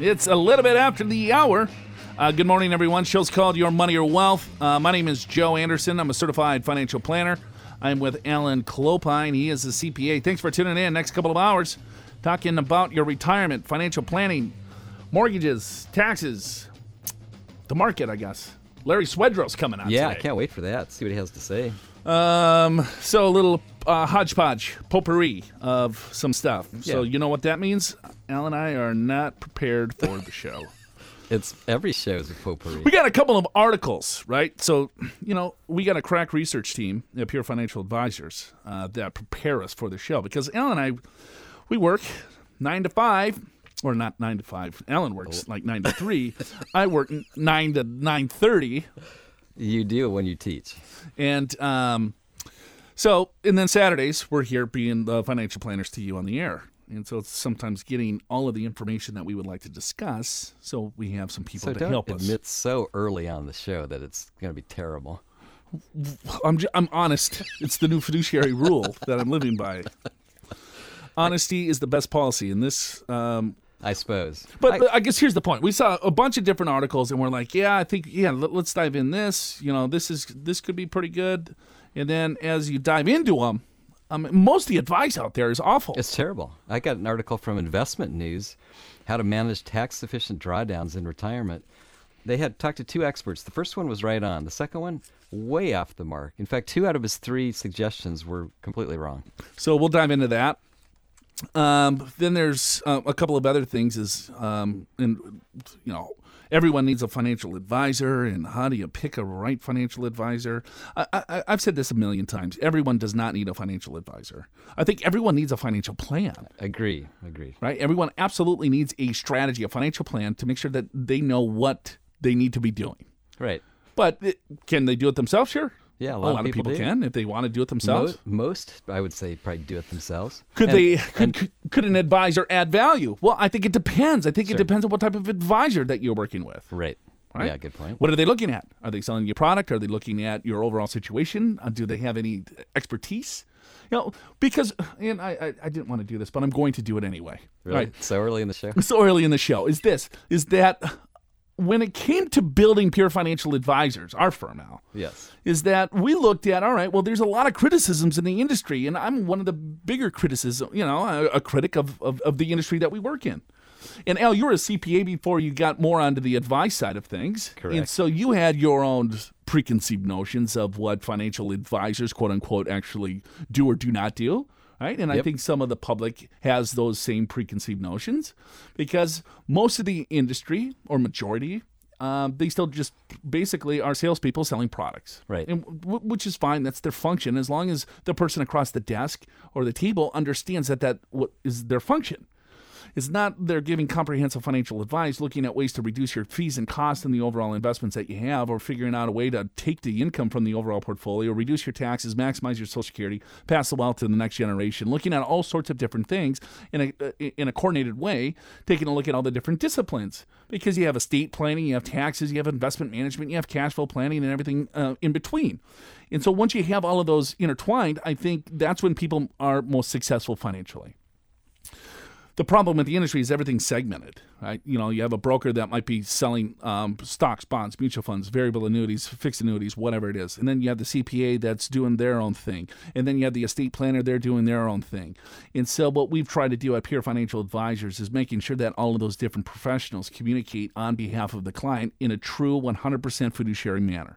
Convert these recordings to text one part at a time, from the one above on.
It's a little bit after the hour. Uh, good morning, everyone. Show's called Your Money or Wealth. Uh, my name is Joe Anderson. I'm a certified financial planner. I'm with Alan Clopine. He is a CPA. Thanks for tuning in. Next couple of hours, talking about your retirement, financial planning, mortgages, taxes, the market, I guess. Larry Swedroe's coming on. Yeah, today. I can't wait for that. See what he has to say. Um, so a little uh, hodgepodge, potpourri of some stuff. So you know what that means? Al and I are not prepared for the show. It's every show is a potpourri. We got a couple of articles, right? So, you know, we got a crack research team at Pure Financial Advisors uh, that prepare us for the show because Alan and I, we work nine to five, or not nine to five. Alan works like nine to three. I work nine to nine thirty, You do when you teach. and um, so and then Saturdays we're here being the financial planners to you on the air. And so it's sometimes getting all of the information that we would like to discuss. So we have some people So to help us. admit so early on the show that it's going to be terrible. I'm j- I'm honest. It's the new fiduciary rule that I'm living by. Honesty is the best policy in this. Um, I suppose. but I- but I guess here's the point. We saw a bunch of different articles, and we're like, yeah, I think yeah, let, us dive in this. You know, this is this could be pretty good. And then as you dive into them, um, most of the advice out there is awful. It's terrible. I got an article from Investment News, how to manage tax efficient drawdowns in retirement. They had talked to two experts. The first one was right on. The second one, way off the mark. In fact, two out of his three suggestions were completely wrong. So we'll dive into that. Um, then there's uh, a couple of other things. Is um, and you know everyone needs a financial advisor, and how do you pick a right financial advisor? I, I, I've said this a million times. Everyone does not need a financial advisor. I think everyone needs a financial plan. Agree. Agree. Right? Everyone absolutely needs a strategy, a financial plan to make sure that they know what they need to be doing. Right. But it, can they do it themselves? Sure. Yeah, a lot, of people, do. can if they want to do it themselves. Mo- most, I would say, probably do it themselves. Could And- they? Could, could could an advisor add value? Well, I think it depends. I think it depends on what type of advisor that you're working with. Right. Right? Yeah, good point. What are they looking at? Are they selling you a product? Are they looking at your overall situation? Uh, do they have any expertise? You know, because and I, I I didn't want to do this, but I'm going to do it anyway. Really? Right. So early in the show? So early in the show is this is that when it came to building Pure Financial Advisors, our firm now, Yes. is that we looked at all right well there's a lot of criticisms in the industry and i'm one of the bigger criticism you know a, a critic of, of, of the industry that we work in and al you were a cpa before you got more onto the advice side of things correct? and so you had your own preconceived notions of what financial advisors quote unquote actually do or do not do right and i think some of the public has those same preconceived notions because most of the industry or majority um, they still just basically are salespeople selling products, Right. And w- which is fine. That's their function, as long as the person across the desk or the table understands that that what is their function. It's not they're giving comprehensive financial advice, looking at ways to reduce your fees and costs in the overall investments that you have, or figuring out a way to take the income from the overall portfolio, reduce your taxes, maximize your Social Security, pass the wealth to the next generation. Looking at all sorts of different things in a uh, in a coordinated way, taking a look at all the different disciplines because you have estate planning, you have taxes, you have investment management, you have cash flow planning, and everything uh, in between. And so once you have all of those intertwined, I think that's when people are most successful financially the problem with the industry is everything's segmented, right? You know, you have a broker that might be selling um, stocks, bonds, mutual funds, variable annuities, fixed annuities, whatever it is, and then you have the CPA that's doing their own thing, and then you have the estate planner they're doing their own thing. And so, what we've tried to do at Pure Financial Advisors is making sure that all of those different professionals communicate on behalf of the client in a true 100% fiduciary manner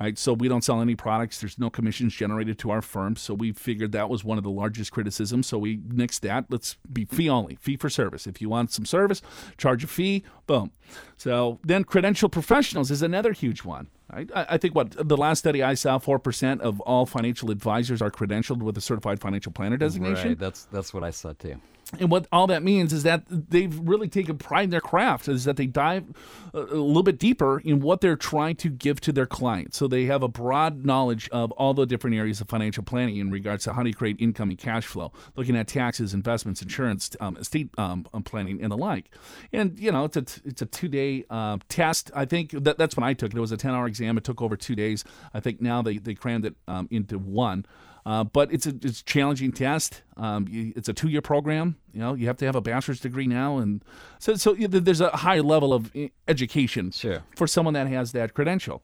right? So we don't sell any products. There's no commissions generated to our firm. So we figured that was one of the largest criticisms. So we nixed that. Let's be fee only, fee for service. If you want some service, charge a fee. Boom. So then credential professionals is another huge one. Right? I, I think what the last study I saw, four percent of all financial advisors are credentialed with a certified financial planner designation. Right. That's that's what I saw too. And what all that means is that they've really taken pride in their craft, is that they dive a, a little bit deeper in what they're trying to give to their clients. So they have a broad knowledge of all the different areas of financial planning in regards to how you create income and cash flow, looking at taxes, investments, insurance, um, estate um, um planning, and the like. And you know, it's a it's a two day uh, test. I think that, that's when I took it. It was a ten hour exam. It took over two days. I think now they they crammed it um, into one. Uh, but it's a it's a challenging test. Um, you, it's a two year program. You know, you have to have a bachelor's degree now, and so so there's a high level of education sure. for someone that has that credential.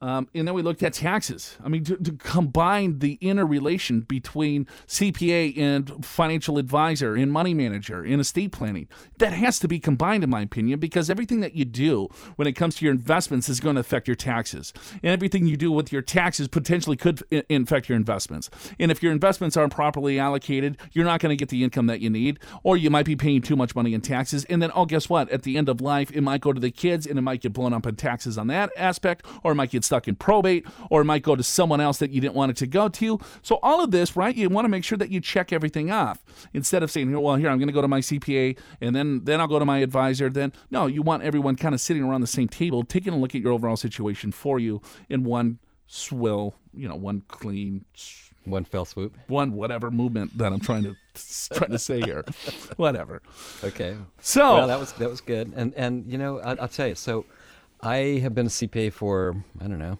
Um, and then we looked at taxes. I mean, to, to, combine the interrelation between CPA and financial advisor and money manager in estate planning, that has to be combined, in my opinion, because everything that you do when it comes to your investments is going to affect your taxes. And everything you do with your taxes potentially could infect your investments. And if your investments aren't properly allocated, you're not going to get the income that you need, or you might be paying too much money in taxes. And then, oh, guess what? At the end of life, it might go to the kids and it might get blown up in taxes on that aspect, or it might get stuck in probate, or it might go to someone else that you didn't want it to go to. So all of this, right? You want to make sure that you check everything off instead of saying, "Well, here I'm going to go to my CPA, and then then I'll go to my advisor." Then no, you want everyone kind of sitting around the same table, taking a look at your overall situation for you in one swill, you know, one clean. One fell swoop. One whatever movement that I'm trying to trying to say here, whatever. Okay. So well, that was that was good, and and you know I, I'll tell you. So I have been a CPA for I don't know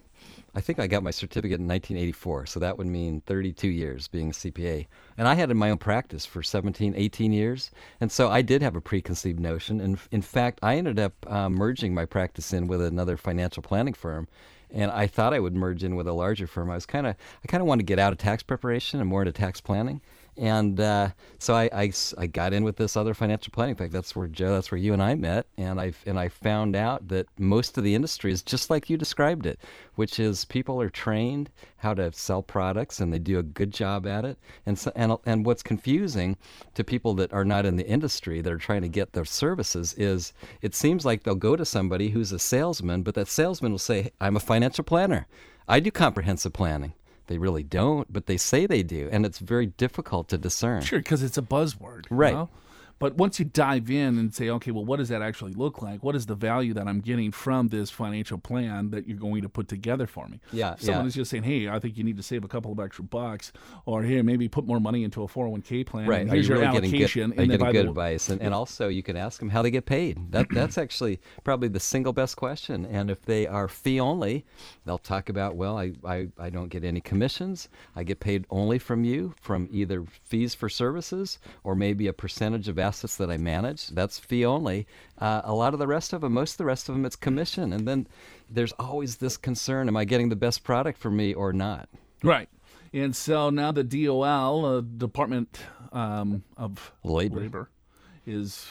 I think I got my certificate in 1984, so that would mean 32 years being a CPA. And I had in my own practice for 17, 18 years, and so I did have a preconceived notion. And in fact, I ended up uh, merging my practice in with another financial planning firm, and I thought I would merge in with a larger firm. I was kind of, I kind of wanted to get out of tax preparation and more into tax planning. And uh, so I, I, I, got in with this other financial planning. In fact, that's where Joe, that's where you and I met. And I and I found out that most of the industry is just like you described it, which is people are trained how to sell products and they do a good job at it. And so, and and what's confusing to people that are not in the industry that are trying to get their services is it seems like they'll go to somebody who's a salesman, but that salesman will say, "I'm a financial planner. I do comprehensive planning." They really don't, but they say they do, and it's very difficult to discern. Sure, because it's a buzzword, right? You know? But once you dive in and say, okay, well, what does that actually look like? What is the value that I'm getting from this financial plan that you're going to put together for me? Yeah. Someone yeah. is just saying, hey, I think you need to save a couple of extra bucks, or here, maybe put more money into a 401k plan. Right. And here's you really your allocation. Getting good, getting good the, advice? And, and also, you can ask them how they get paid. That That's actually probably the single best question. And if they are fee only, they'll talk about, well, I, I, I don't get any commissions. I get paid only from you, from either fees for services or maybe a percentage of assets that I manage. That's fee only. Uh, a lot of the rest of them, most of the rest of them, it's commission. And then there's always this concern: Am I getting the best product for me or not? Right. And so now the DOL, uh, Department um, of Labor. Labor, is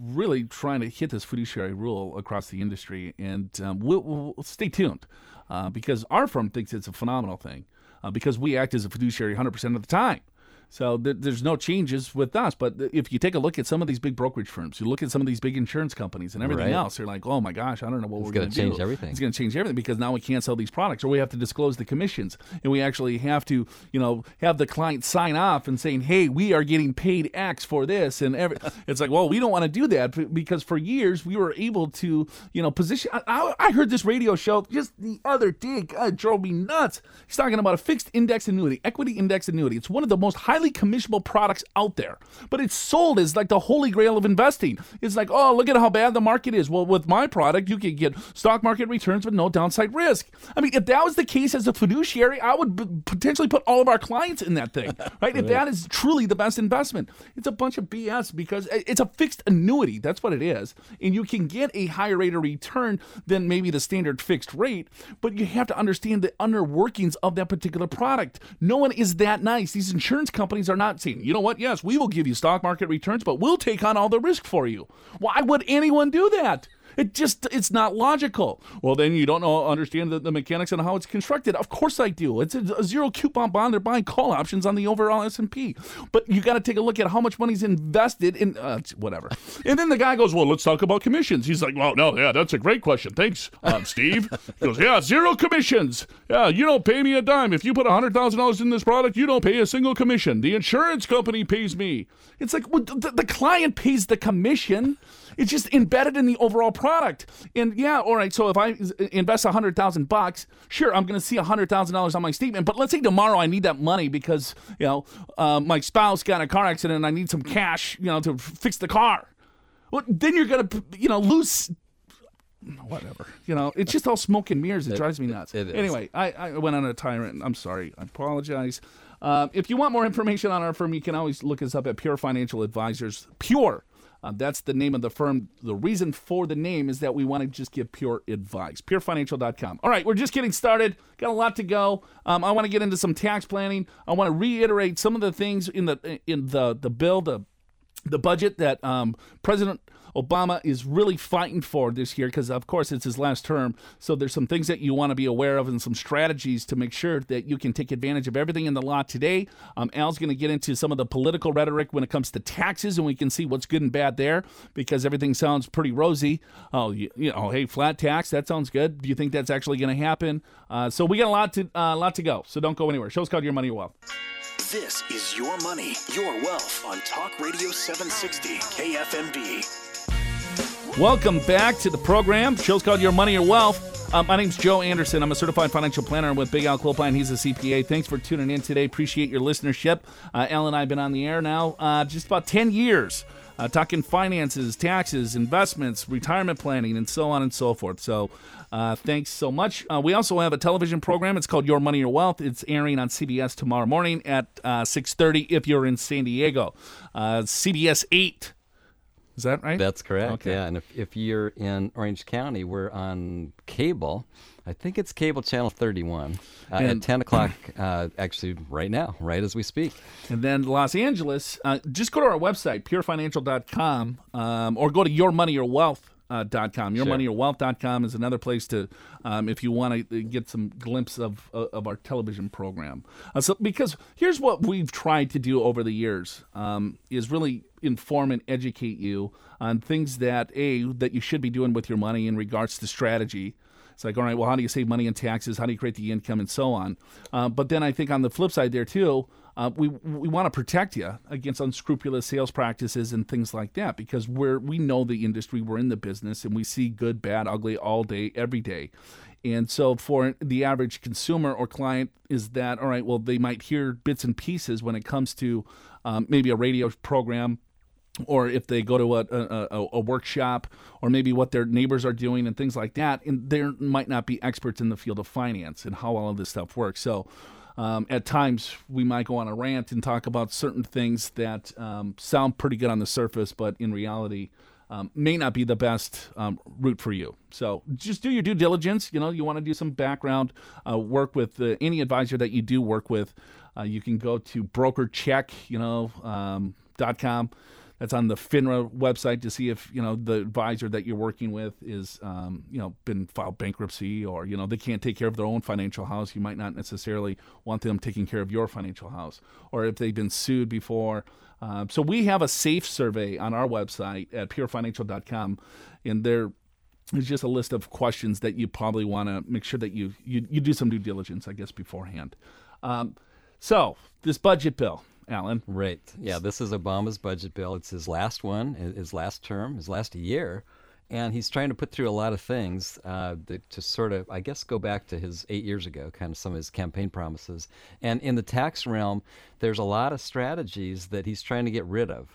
really trying to hit this fiduciary rule across the industry. And um, we'll, we'll, stay tuned uh, because our firm thinks it's a phenomenal thing uh, because we act as a fiduciary 100% of the time. So th- there's no changes with us. But if you take a look at some of these big brokerage firms, you look at some of these big insurance companies and everything right. else, they're like, oh my gosh, I don't know what it's we're going to change do. everything. It's going to change everything because now we can't sell these products or we have to disclose the commissions and we actually have to, you know, have the client sign off and saying, hey, we are getting paid X for this. And every, it's like, well, we don't want to do that because for years we were able to, you know, position. I, I heard this radio show just the other day. God, it drove me nuts. He's talking about a fixed index annuity, equity index annuity. It's one of the most highly commissionable products out there, but it's sold as like the holy grail of investing. It's like, oh, look at how bad the market is. Well, with my product, you can get stock market returns with no downside risk. I mean, if that was the case as a fiduciary, I would b- potentially put all of our clients in that thing, right? right? If that is truly the best investment, it's a bunch of BS because it's a fixed annuity. That's what it is. And you can get a higher rate of return than maybe the standard fixed rate, but you have to understand the inner workings of that particular product. No one is that nice. These insurance companies are not saying, you know what? Yes, we will give you stock market returns, but we'll take on all the risk for you. Why would anyone do that? It just it's not logical. Well, then you don't know understand the, the mechanics and how it's constructed. Of course I do. It's a, a zero coupon bond. They're buying call options on the overall S and P. But you got to take a look at how much money's invested in uh, whatever. and then the guy goes, "Well, let's talk about commissions." He's like, "Well, no, yeah, that's a great question. Thanks, um, Steve." he goes, "Yeah, zero commissions. Yeah, you don't pay me a dime. If you put hundred thousand dollars in this product, you don't pay a single commission. The insurance company pays me." It's like well, the, the client pays the commission. It's just embedded in the overall product. And yeah, all right. So if I invest a hundred thousand bucks, sure, I'm going to see a hundred thousand dollars on my statement. But let's say tomorrow I need that money because you know uh, my spouse got in a car accident and I need some cash, you know, to fix the car. Well, then you're going to you know lose. Whatever, you know, it's just all smoke and mirrors. It, drives me nuts. it is. Anyway, I, I went on a tyrant. I'm sorry. I apologize. Uh, if you want more information on our firm, you can always look us up at Pure Financial Advisors. Pure. Uh, that's the name of the firm. The reason for the name is that we want to just give pure advice. PureFinancial.com. All right, we're just getting started. Got a lot to go. Um, I want to get into some tax planning. I want to reiterate some of the things in the in the the bill, the the budget that um, President Obama is really fighting for this year because, of course, it's his last term. So there's some things that you want to be aware of and some strategies to make sure that you can take advantage of everything in the law today. Um, Al's going to get into some of the political rhetoric when it comes to taxes, and we can see what's good and bad there because everything sounds pretty rosy. Oh, you, you know, hey, flat tax, that sounds good. Do you think that's actually going to happen? Uh, so we got a lot to uh, lot to go. So don't go anywhere. Show's called Your Money Your Wealth. This is Your Money, Your Wealth on Talk Radio 760 KFMB. Welcome back to the program. Show's called Your Money, Your Wealth. Uh, my name's Joe Anderson. I'm a certified financial planner with Big Al Clopine. He's a CPA. Thanks for tuning in today. Appreciate your listenership. Uh, Al and I have been on the air now uh, just about 10 years, uh, talking finances, taxes, investments, retirement planning, and so on and so forth. So uh, thanks so much. Uh, we also have a television program. It's called Your Money, Your Wealth. It's airing on CBS tomorrow morning at 6.30 if you're in San Diego. CBS 8 is that right? That's correct. Okay. Yeah, and if, if you're in Orange County, we're on cable. I think it's cable channel 31 uh, at 10 o'clock, uh, actually, right now, right as we speak. And then Los Angeles, uh, just go to our website, purefinancial.com, um, or go to yourmoneyyourwealth. Uh, dot com. Yourmoneyyourwealth.com is another place to, um, if you want to get some glimpse of uh, of our television program. Uh, so, because here's what we've tried to do over the years um, is really inform and educate you on things that a that you should be doing with your money in regards to strategy. It's like, all right, well, how do you save money in taxes? How do you create the income, and so on. Uh, but then I think on the flip side there too, uh, we we want to protect you against unscrupulous sales practices and things like that because we're we know the industry, we're in the business, and we see good, bad, ugly all day, every day. And so for the average consumer or client, is that all right? Well, they might hear bits and pieces when it comes to um, maybe a radio program or if they go to a, a, a, workshop or maybe what their neighbors are doing and things like that and they might not be experts in the field of finance and how all of this stuff works so um, at times we might go on a rant and talk about certain things that um, sound pretty good on the surface but in reality um, may not be the best um, route for you. So just do your due diligence. You know, you want to do some background uh, work with uh, any advisor that you do work with. Uh, you can go to brokercheck, you know, um, dot com. That's on the FINRA website to see if you know the advisor that you're working with is um, you know been filed bankruptcy or you know they can't take care of their own financial house. You might not necessarily want them taking care of your financial house, or if they've been sued before. Uh, so we have a safe survey on our website at purefinancial.com, and there is just a list of questions that you probably want to make sure that you, you you do some due diligence, I guess, beforehand. Um, so this budget bill, Alan. Right. Yeah, this is Obama's budget bill. It's his last one, his last term, his last year. And he's trying to put through a lot of things uh, that, to sort of, I guess, go back to his eight years ago, kind of some of his campaign promises. And in the tax realm, there's a lot of strategies that he's trying to get rid of.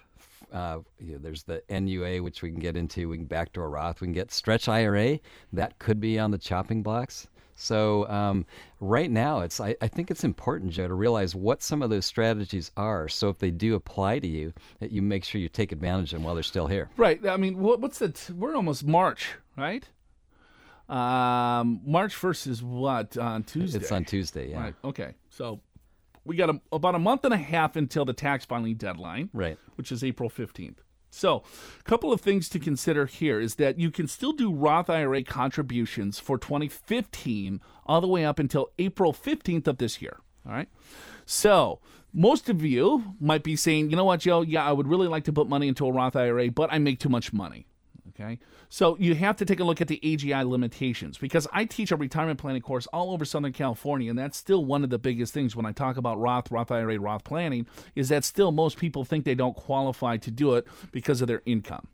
Uh, you know, there's the NUA, which we can get into. We can backdoor Roth. We can get Stretch IRA. That could be on the chopping blocks. So um, right now, it's I, I think it's important, Joe, to realize what some of those strategies are. So if they do apply to you, that you make sure you take advantage of them while they're still here. Right. I mean, what, what's the? T- we're almost March, right? Um, March first is what on Tuesday? It's on Tuesday, yeah. Right. Okay. So we got a, about a month and a half until the tax filing deadline, Right. which is April fifteenth. So, a couple of things to consider here is that you can still do Roth IRA contributions for 2015 all the way up until April 15th of this year. All right. So, most of you might be saying, you know what, Joe? Yeah, I would really like to put money into a Roth IRA, but I make too much money. Okay. So you have to take a look at the AGI limitations because I teach a retirement planning course all over Southern California, and that's still one of the biggest things when I talk about Roth, Roth IRA, Roth planning, is that still most people think they don't qualify to do it because of their income.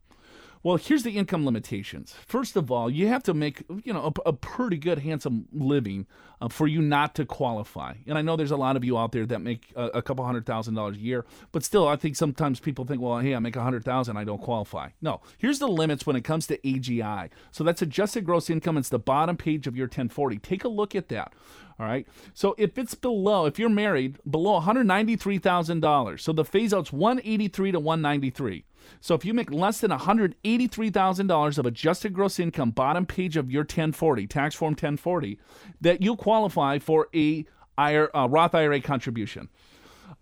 Well, here's the income limitations. First of all, you have to make you know a, a pretty good, handsome living uh, for you not to qualify. And I know there's a lot of you out there that make a, a couple hundred thousand dollars a year, but still, I think sometimes people think, well, hey, I make a hundred thousand, I don't qualify. No, here's the limits when it comes to AGI. So that's adjusted gross income. It's the bottom page of your 1040. Take a look at that. All right. So if it's below, if you're married, below $193,000, so the phase out's 183 to 193. So if you make less than $183,000 of adjusted gross income, bottom page of your 1040, tax form 1040, that you qualify for a uh, Roth IRA contribution.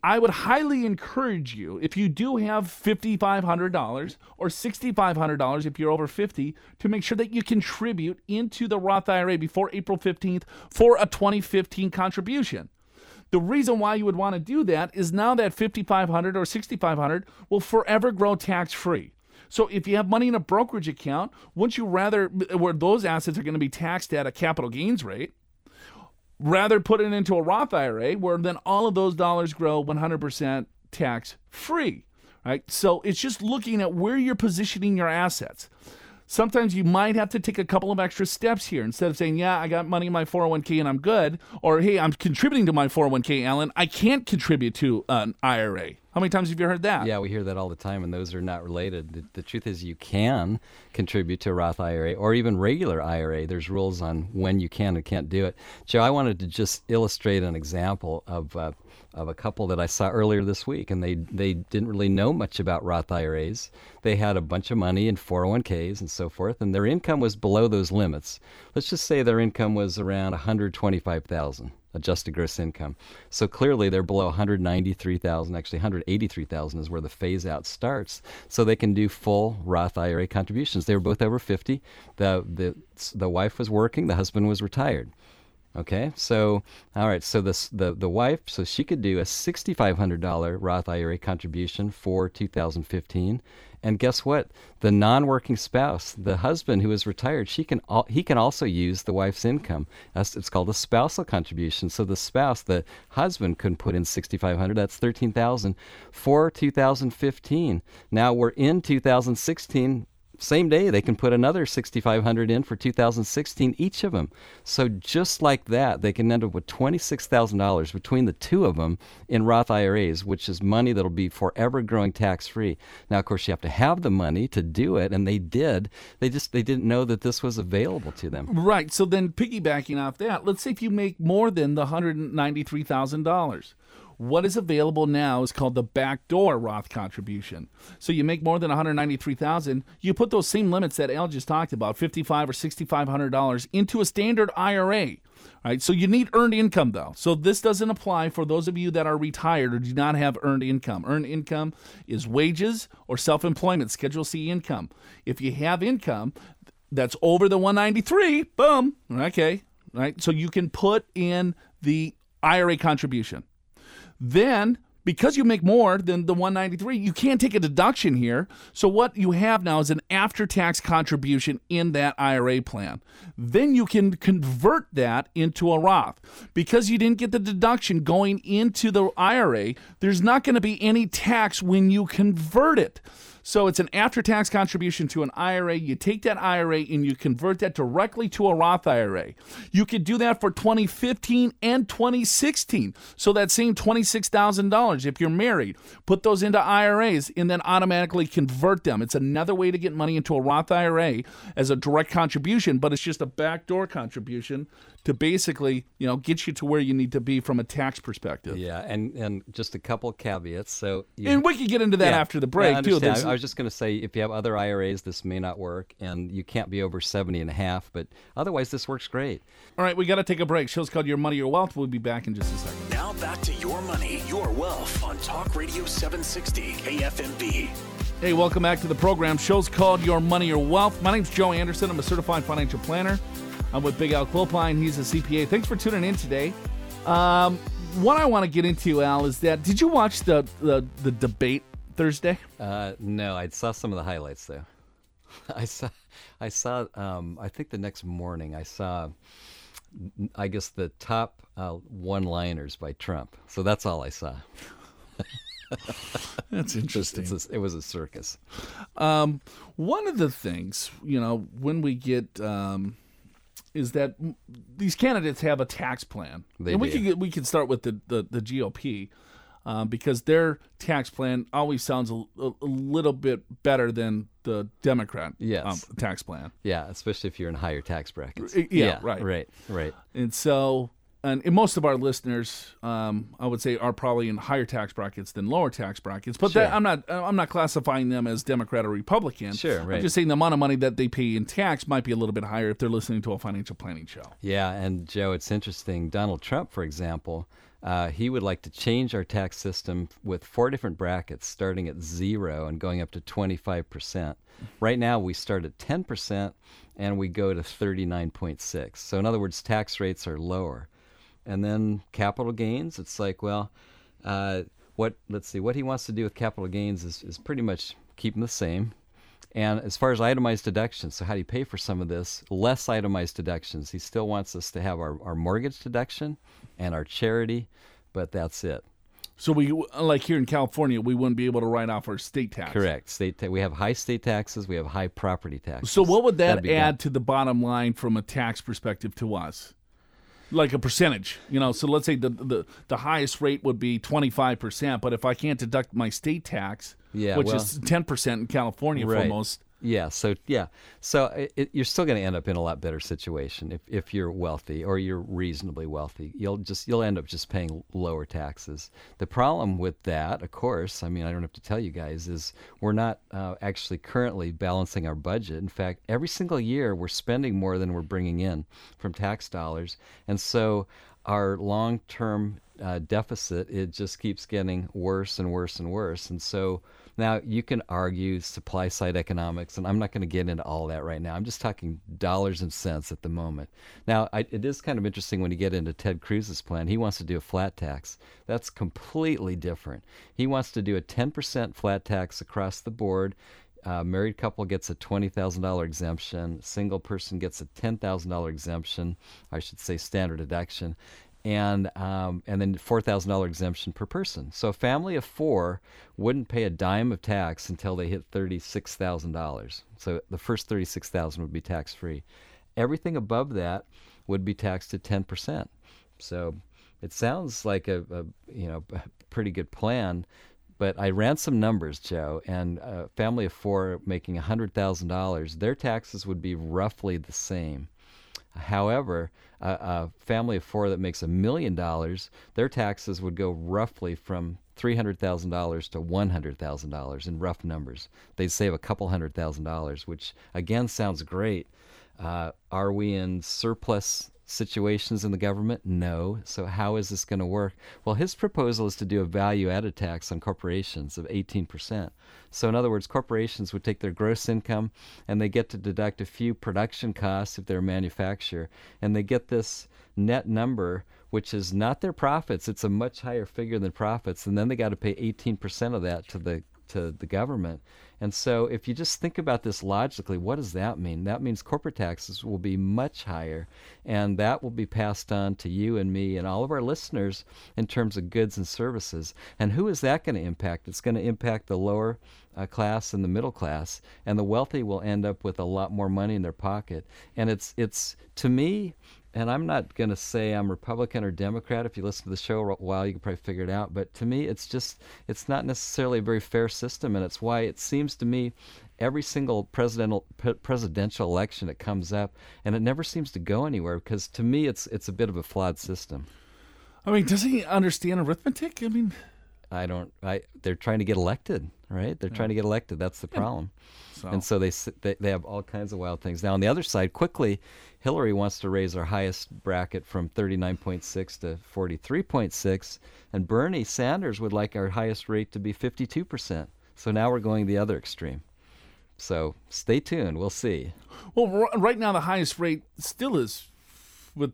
I would highly encourage you, if you do have $5,500 or $6,500 if you're over 50, to make sure that you contribute into the Roth IRA before April 15th for a 2015 contribution. The reason why you would want to do that is now that 5500 or 6500 will forever grow tax free. So if you have money in a brokerage account, wouldn't you rather where those assets are going to be taxed at a capital gains rate, rather put it into a Roth IRA where then all of those dollars grow 100% tax free, right? So it's just looking at where you're positioning your assets sometimes you might have to take a couple of extra steps here instead of saying, Yeah, I got money in my 401k and I'm good, or Hey, I'm contributing to my 401k, Alan. I can't contribute to an IRA. How many times have you heard that? Yeah, we hear that all the time, and those are not related. The, the, truth is, you can contribute to a Roth IRA or even regular IRA. There's rules on when you can and can't do it. Joe, I wanted to just illustrate an example of uh, of a couple that I saw earlier this week, and they they didn't really know much about Roth IRAs. They had a bunch of money in 401ks and so forth, and their income was below those limits. Let's just say their income was around 125,000 adjusted gross income. So clearly they're below 193,000, actually 183,000 is where the phase out starts. So they can do full Roth IRA contributions. They were both over 50. The the the wife was working, the husband was retired. Okay, so all right, so this the the wife, so she could do a sixty five hundred dollar Roth IRA contribution for 2015, and guess what? The non working spouse, the husband who is retired, she can he can also use the wife's income. That's it's called a spousal contribution. So the spouse, the husband, can put in sixty five hundred. That's thirteen thousand for 2015. Now we're in 2016 same day they can put another 6500 in for 2016 each of them so just like that they can end up with $26000 between the two of them in roth iras which is money that'll be forever growing tax free now of course you have to have the money to do it and they did. They just they didn't know that this was available to them. Right. So then piggybacking off that let's say if you make more than the $193000 what is available now is called the backdoor Roth contribution. So you make more than 193,000, you put those same limits that Al just talked about, 55 or 6500 dollars into a standard IRA. Right? So you need earned income though. So this doesn't apply for those of you that are retired or do not have earned income. Earned income is wages or self-employment, Schedule C income. If you have income that's over the 193, boom, okay, right? So you can put in the IRA contribution. Then because you make more than the 193 you can't take a deduction here. So what you have now is an after-tax contribution in that ira plan. Then you can convert that into a roth. Because you didn't get the deduction going into the ira there's not going to be any tax when you convert it so it's an after tax contribution to an IRA. You take that IRA and you convert that directly to a Roth IRA. You could do that for 2015 and 2016. So that same $26,000, if you're married, put those into IRAs and then automatically convert them. It's another way to get money into a Roth IRA as a direct contribution, but it's just a backdoor contribution to basically, you know, get you to where you need to be from a tax perspective. Yeah, and and just a couple caveats. So you, and we can get into that yeah, after the break too. I, I was just going to say if you have other IRAs, this may not work, and you can't be over 70 and a half, but otherwise this works great. All right, we got to take a break. Show's called Your Money, Your Wealth. We'll be back in just a second. Now back to Your Money, Your Wealth on Talk Radio 760 KFMB. Hey, welcome back to the program. Show's called Your Money, Your Wealth. My name's Joe Anderson. I'm a certified financial planner. I'm with Big Al Clopine. He's a CPA. Thanks for tuning in today. Um, what I want to get into, Al, is that did you watch the the, the debate Thursday? Uh, no, I saw some of the highlights though. I saw, I saw. Um, I think the next morning I saw. I guess the top uh, one-liners by Trump. So that's all I saw. That's interesting. A, it was a circus. Um, one of the things, you know, when we get um, is that these candidates have a tax plan, They and we do. can we can start with the the, the GOP. Um, because their tax plan always sounds a, a, a little bit better than the Democrat Yes. um, tax plan. Yeah, especially if you're in higher tax brackets. Uh, yeah, right. right, right. And so, and, most of our listeners, um, I would say, are probably in higher tax brackets than lower tax brackets. But that, I'm not, I'm not classifying them as Democrat or Republican. Sure, I'm just saying the amount of money that they pay in tax might be a little bit higher if they're listening to a financial planning show. Yeah, and Joe, it's interesting. Donald Trump, for example, uh, he would like to change our tax system with four different brackets, starting at zero and going up to 25%. Right now, we start at 10% and we go to 39.6. So, in other words, tax rates are lower. And then capital gains, it's like, well, uh, what? Let's see, what he wants to do with capital gains is, is pretty much keep them the same. And as far as itemized deductions, so how do you pay for some of this? Less itemized deductions. He still wants us to have our, our mortgage deduction and our charity, but that's it. So we, like here in California, we wouldn't be able to write off our state tax. Correct. State ta- we have high state taxes, we have high property taxes. So what would that add to the bottom line from a tax perspective to us? Like a percentage, you know. So let's say the the, the highest rate would be twenty five percent, but if I can't deduct my state tax, Yeah, which well- is ten percent in California for most, Yeah, so yeah, so it, it, you're still going to end up in a lot better situation if, if you're wealthy or you're reasonably wealthy. You'll just you'll end up just paying lower taxes. The problem with that, of course, I mean I don't have to tell you guys, is we're not uh, actually currently balancing our budget. In fact, every single year we're spending more than we're bringing in from tax dollars, and so our long-term uh, deficit it just keeps getting worse and worse and worse, and so. Now, you can argue supply side economics, and I'm not going to get into all that right now. I'm just talking dollars and cents at the moment. Now, I, it is kind of interesting when you get into Ted Cruz's plan. He wants to do a flat tax. That's completely different. He wants to do a 10% flat tax across the board. Uh, married couple gets a $20,000 exemption. Single person gets a $10,000 exemption. I should say standard deduction and um, and then four thousand dollar exemption per person. So a family of four wouldn't pay a dime of tax until they hit thirty six thousand dollars. So the first thirty six thousand would be tax free. Everything above that would be taxed at ten percent. So it sounds like a, a you know a pretty good plan. But I ran some numbers, Joe, and a family of four making $100,000, their taxes would be roughly the same. However, a, a family of four that makes a million dollars, their taxes would go roughly from $300,000 to $100,000 in rough numbers. They'd save a couple hundred thousand dollars, which again sounds great. Uh, are we in surplus situations in the government? No. So, how is this going to work? Well, his proposal is to do a value added tax on corporations of 18%. So, in other words, corporations would take their gross income and they get to deduct a few production costs if they're a manufacturer, and they get this net number, which is not their profits. It's a much higher figure than profits, and then they got to pay 18% of that to the to the government. And so, if you just think about this logically, what does that mean? That means corporate taxes will be much higher, and that will be passed on to you and me and all of our listeners in terms of goods and services. And who is that going to impact? It's going to impact the lower uh, class and the middle class, and the wealthy will end up with a lot more money in their pocket. And it's it's to me, and I'm not going to say I'm Republican or Democrat. If you listen to the show a while, you can probably figure it out. But to me, it's just it's not necessarily a very fair system, and it's why it seems to me every single presidential presidential election that comes up, and it never seems to go anywhere because to me, it's it's a bit of a flawed system. I mean, does he understand arithmetic? I mean, I don't. I they're trying to get elected, right? They're trying to get elected. That's the problem. so And so they, they they have all kinds of wild things. Now on the other side, quickly, Hillary wants to raise our highest bracket from 39.6 to 43.6, and Bernie Sanders would like our highest rate to be 52 percent. So now we're going the other extreme. So stay tuned. We'll see. Well, r- right now the highest rate still is with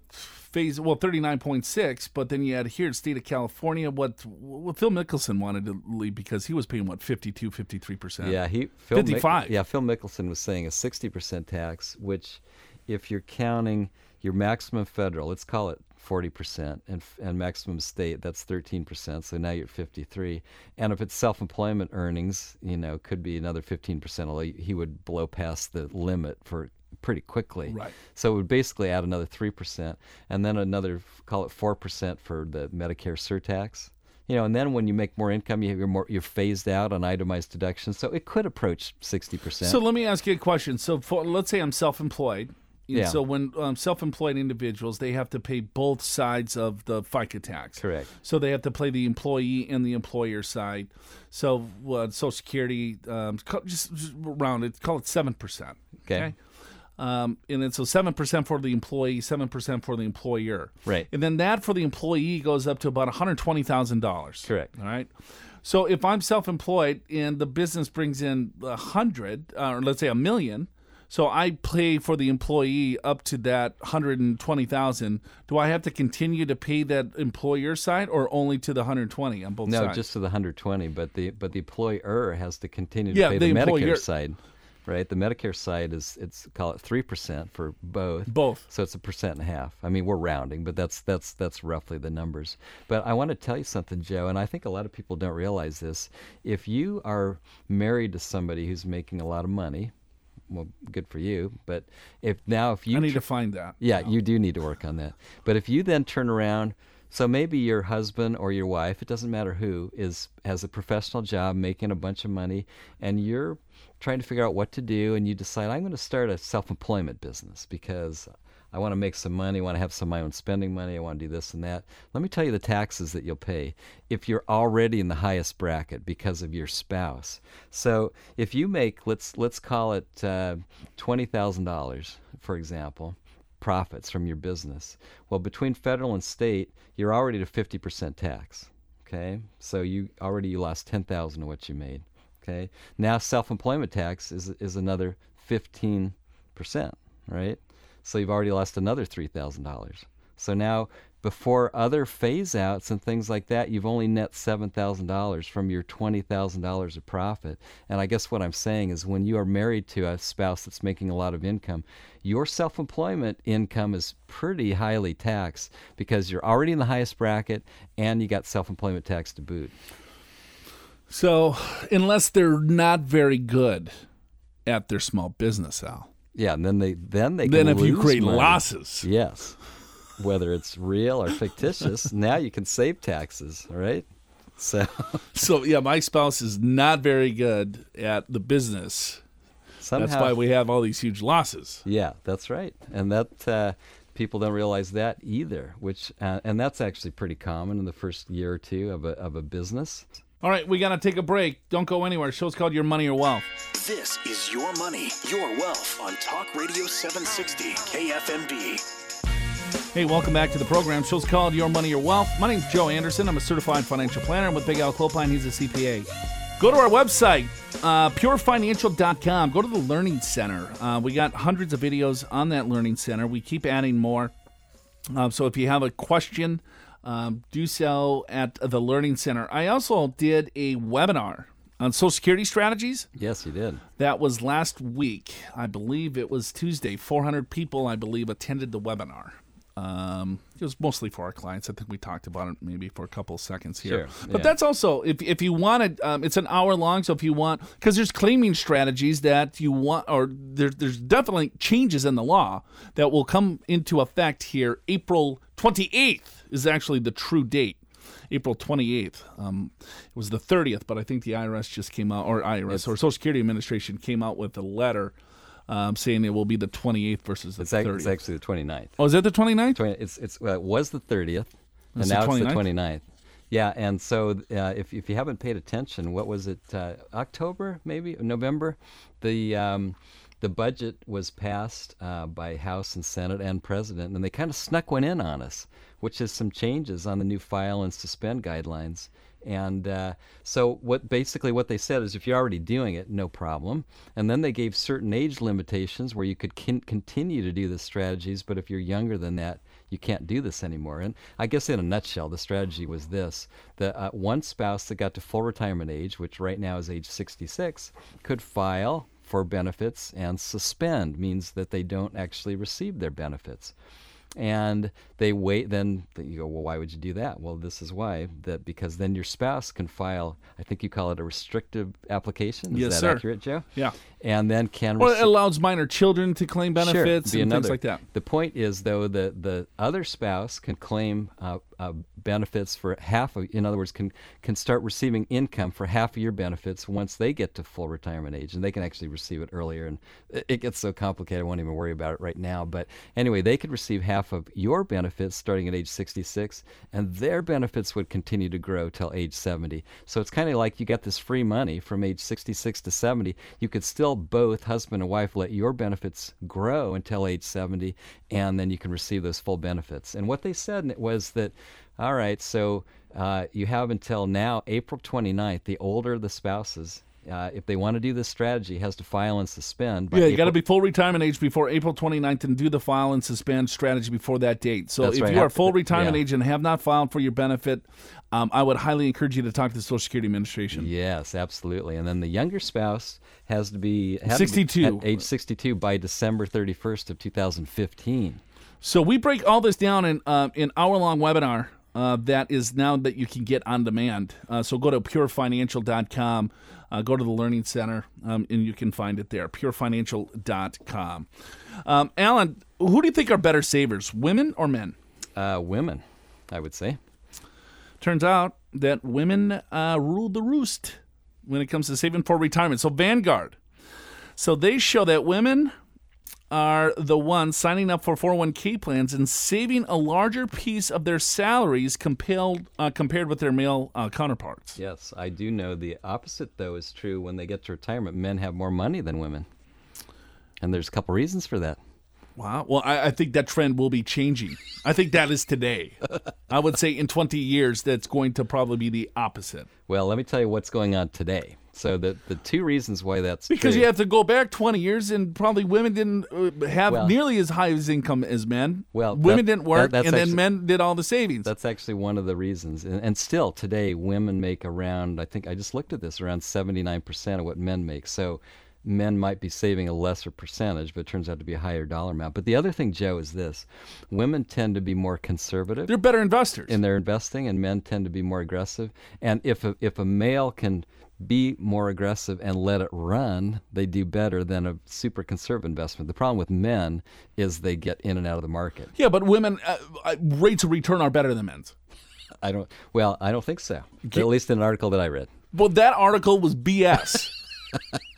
phase well 39.6 but then you had here in state of california what what phil mickelson wanted to leave because he was paying what 52 53% Yeah, he Phil Mick- 55. yeah, Phil Mickelson was saying a sixty percent tax, which, if you're counting your maximum federal, let's call it forty percent, and and maximum state, that's thirteen percent. So now you're at fifty three. And if it's self-employment earnings, you know, could be another fifteen percent. Although he would blow past the limit for pretty quickly. Right. So it would basically add another three percent, and then another call it four percent for the Medicare surtax. You know, and then when you make more income, you- you're more you're phased out on itemized deductions, so it could approach sixty percent. so let me ask you a question so for, let's say i'm self-employed And Yeah. so when um, self-employed individuals they have to pay both sides of the fica tax Correct. so they have to pay the employee and the employer side so uh, social security um, just, round it call it 7% Okay. Um, and then so seven percent for the employee, seven percent for the employer. Right. And then that for the employee goes up to about one hundred twenty thousand dollars. Correct. All right. So if I'm self-employed and the business brings in a hundred, uh, or let's say a million, so I pay for the employee up to that hundred and twenty thousand. Do I have to continue to pay that employer side, or only to the hundred twenty on both No, sides? No, just to the 120, but the but the employer has to continue to Yeah, pay the the, Medicare side, right? The Medicare side is it's call it three percent for both. Both. So it's a percent and a half. I mean, we're rounding, but that's that's that's roughly the numbers. But I want to tell you something, Joe, and I think a lot of people don't realize this. If you are married to somebody who's making a lot of money, well, good for you. But if now if you I need tr- to find that. yeah, you do need to work on that. But if you then turn around, so maybe your husband or your wife, it doesn't matter who, is has a professional job making a bunch of money and you're trying to figure out what to do and you decide I'm going to start a self-employment business because I want to make some money, I want to have some of my own spending money, I want to do this and that. Let me tell you the taxes that you'll pay if you're already in the highest bracket because of your spouse. So if you make let's let's call it uh, twenty thousand dollars, for example, profits from your business. Well, between federal and state, you're already at a 50% tax. Okay, so you already you lost 10,000 of what you made. Okay, now self-employment tax is is another 15%, right? So you've already lost another $3,000. So now before other phase outs and things like that, you've only net $7,000 from your $20,000 of profit. And I guess what I'm saying is when you are married to a spouse that's making a lot of income, your self employment income is pretty highly taxed because you're already in the highest bracket and you got self employment tax to boot. So unless they're not very good at their small business, Al. Yeah, and then they then they Then if you create money. losses. yes, whether it's real or fictitious, now you can save taxes, right? So So yeah, my spouse is not very good at the business. somehow, That's why we have all these huge losses. yeah, that's right, and that uh, people don't realize that either. Which uh, and that's actually pretty common in the first year or two of a of a business. All right, we gotta take a break. Don't go anywhere. The show's called Your Money or Wealth. This is Your Money, Your Wealth on Talk Radio 760 KFMB. Hey, welcome back to the program. Show's called Your Money Your Wealth. My name's Joe Anderson. I'm a certified financial planner. I'm with Big Al Clopine. He's a CPA. Go to our website, uh, purefinancial.com. Go to the Learning Center. Uh, we got hundreds of videos on that Learning Center. We keep adding more. Um, so if you have a question, um, do so at the Learning Center. I also did a webinar on Social Security strategies. Yes, you did. That was last week. I believe it was Tuesday. 400 people, I believe, attended the webinar. Um, it was mostly for our clients. I think we talked about it maybe for a couple of seconds here. Sure, But yeah. that's also if if you want to, um, it's an hour long. So if you want, because there's claiming strategies that you want, or there's there's definitely changes in the law that will come into effect here. April 28th is actually the true date. April 28th. Um, it was the 30th, but I think the IRS just came out, or IRS, or Social Security Administration came out with a letter um, saying it will be the 28th versus the It's, 30th. it's actually the 29th. oh, is that the 29th? 20, it's it's well, it was the 30th, and It's the now it's the 29th? 29th. Yeah, and so uh, if if you haven't paid attention, what was it? Uh, October, maybe November, the um, the budget was passed uh, by House and Senate and President, and they kind of snuck one in on us, which is some changes on the new file and suspend guidelines. And uh, so, what basically what they said is, if you're already doing it, no problem. And then they gave certain age limitations where you could con- continue to do the strategies, but if you're younger than that, you can't do this anymore. And I guess in a nutshell, the strategy was this: that uh, one spouse that got to full retirement age, which right now is age 66, could file for benefits and suspend means that they don't actually receive their benefits and they wait then you go well why would you do that well this is why that because then your spouse can file i think you call it a restrictive application is Yes, that sir. accurate joe Yeah. And then can Well, it allows minor children to claim Sure, benefits be and another. things like that. The point is, though, that the other spouse can claim uh, uh, benefits for half of, in other words, can can start receiving income for half of your benefits once they get to full retirement age, and they can actually receive it earlier. And it- it gets so complicated, I won't even worry about it right now. But anyway, they could receive half of your benefits starting at age 66, and their benefits would continue to grow till age 70. So it's kind of like you get this free money from age 66 to 70. You could still both husband and wife let your benefits grow until age 70, and then you can receive those full benefits. And what they said was that, all right, so uh, you have until now, April 29th, the older the spouses. Uh, if they want to do this strategy, has to file and suspend. by Yeah, you got to be full retirement age before April 29th and do the file and suspend strategy before that date. So That's if right. you are full retirement yeah. age and have not filed for your benefit, um, I would highly encourage you to talk to the Social Security Administration. Yes, absolutely. And then the younger spouse has to be had to be 62. at age 62 by December 31st of 2015. So we break all this down in uh, an hour long webinar uh, that is now that you can get on demand. Uh, so go to purefinancial.com, uh, go to the Learning Center, um, and you can find it there. Purefinancial.com. Um, Alan, who do you think are better savers, women or men? Uh, women, I would say. Turns out that women uh, rule the roost when it comes to saving for retirement. So Vanguard. So they show that women are the ones signing up for 401k plans and saving a larger piece of their salaries compared uh, compared with their male uh, counterparts. Yes, I do know the opposite, though, is true. When they get to retirement, men have more money than women. And there's a couple reasons for that. Wow. Well, I, I think that trend will be changing. I think that is today. I would say in 20 years, that's going to probably be the opposite. Well, let me tell you what's going on today. So the the two reasons why that's Because true, you have to go back 20 years, and probably women didn't uh, have Well- nearly as high as income as men. Well, women that- didn't work, that- and then men did all the savings. That's actually one of the reasons. And, and still today, women make around, I think I just looked at this, around 79% of what men make. So men might be saving a lesser percentage, but it turns out to be a higher dollar amount. But the other thing, Joe, is this women tend to be more conservative They're better investors. in their investing, and men tend to be more aggressive. And if a, if a male can be more aggressive and let it run, they do better than a super conservative investment. The problem with men is they get in and out of the market. yeah, but women uh, uh, rates of return are better than men's. I don't. Well, I don't think so. At least in an article that I read. Well, that article was BS.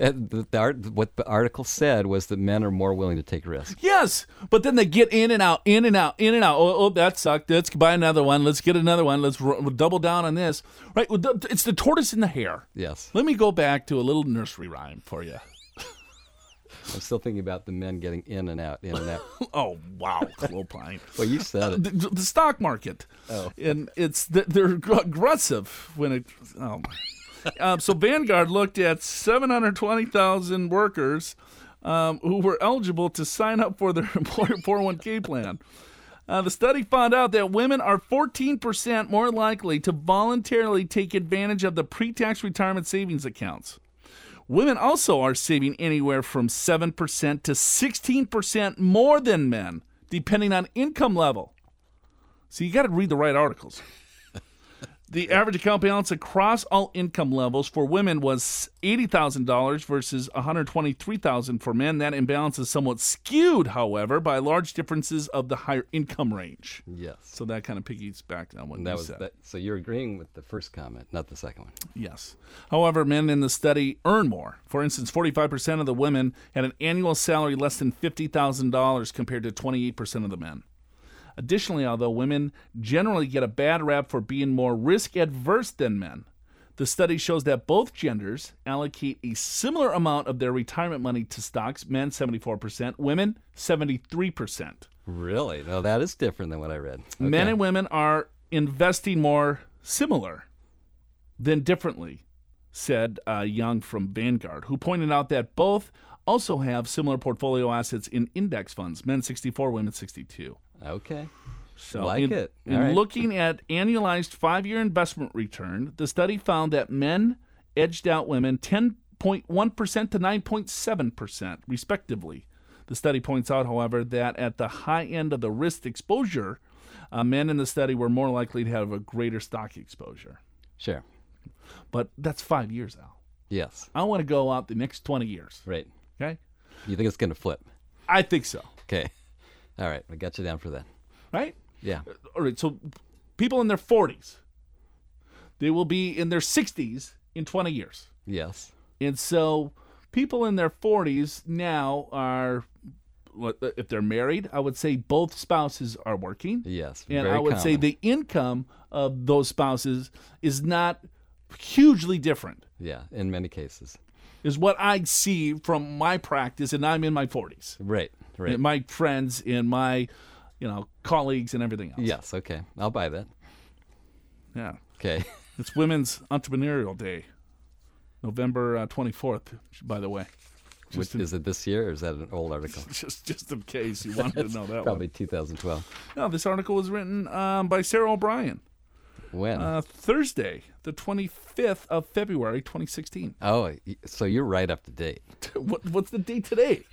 Uh, and the, the art, what the article said was that men are more willing to take risks. yes, but then they get in and out, in and out, in and out. Oh, oh that sucked. Let's buy another one. Let's get another one. Let's r- double down on this. Right? It's the tortoise and the hare. Yes, Let me go back to a little nursery rhyme for you. I'm still thinking about the men getting in and out, in and out. Oh wow, Clopine. well, you said it. the, the stock market. Oh. and it's they're aggressive when it. Oh my. Um, so Vanguard looked at 720,000 workers um, who were eligible to sign up for their employer 401k plan. Uh, the study found out that women are 14% more likely to voluntarily take advantage of the pre-tax retirement savings accounts. Women also are saving anywhere from 7% to 16% more than men, depending on income level. So you got to read the right articles. The average account balance across all income levels for women was $80,000 versus $123,000 for men. That imbalance is somewhat skewed, however, by large differences of the higher income range. Yes, So that kind of piggies back on what that you was said. that. So you're agreeing with the first comment, not the second one. Yes. However, men in the study earn more. For instance, 45% of the women had an annual salary less than $50,000 compared to 28% of the men. Additionally, although women generally get a bad rap for being more risk adverse than men, the study shows that both genders allocate a similar amount of their retirement money to stocks men 74%, women 73%. Really? No, that is different than what I read. Men and women are investing more similar than differently, said uh, Young from Vanguard, who pointed out that both also have similar portfolio assets in index funds, men 64, women 62. Okay. So, Like in, it. in All right. looking at annualized five year investment return, the study found that men edged out women 10.1% to 9.7%, respectively. The study points out, however, that at the high end of the risk exposure, uh, men in the study were more likely to have a greater stock exposure. Sure. But that's five years out. Yes. I want to go out the next 20 years. Right. Okay? You think it's going to flip? I think so. Okay. All right. I got you down for that. Right? Yeah. Uh, all right, so people in their 40s, they will be in their 60s in 20 years. Yes. And so people in their 40s now are, uh, if they're married, I would say both spouses are working. Yes. And I would say the income of those spouses is not hugely different, Yeah. In many cases. is what I see from my practice, and I'm in my 40s. Right. Right. My friends and my, you know, colleagues and everything else. yes. Okay. I'll buy that. Yeah. Okay. It's Women's Entrepreneurial Day, November uh, 24th, by the way. Which, in, is it this year or is that an old article? just, just in case you wanted to know that Probably one. 2012. No, this article was written um, by Sarah O'Brien, When? uh, Thursday, the 25th of February, 2016. oh, so you're right up to date. what, what's the date today?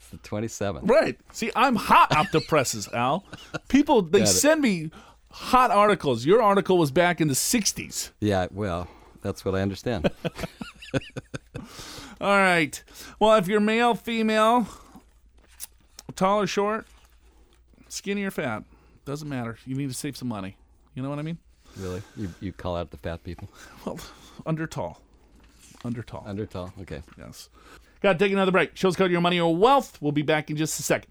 It's the 27th. Right. See, I'm hot off the presses, Al. People, they send me hot articles. Your article was back in the 60s. Yeah. Well, that's what I understand. All right. Well, if you're male, female, tall or short, skinny or fat, doesn't matter. You need to save some money. You know what I mean? really? You, you call out the fat people? Well, under tall. Under tall. Under tall? Okay. Yes. Got to take another break. Show's called Your Money or Wealth. We'll be back in just a second.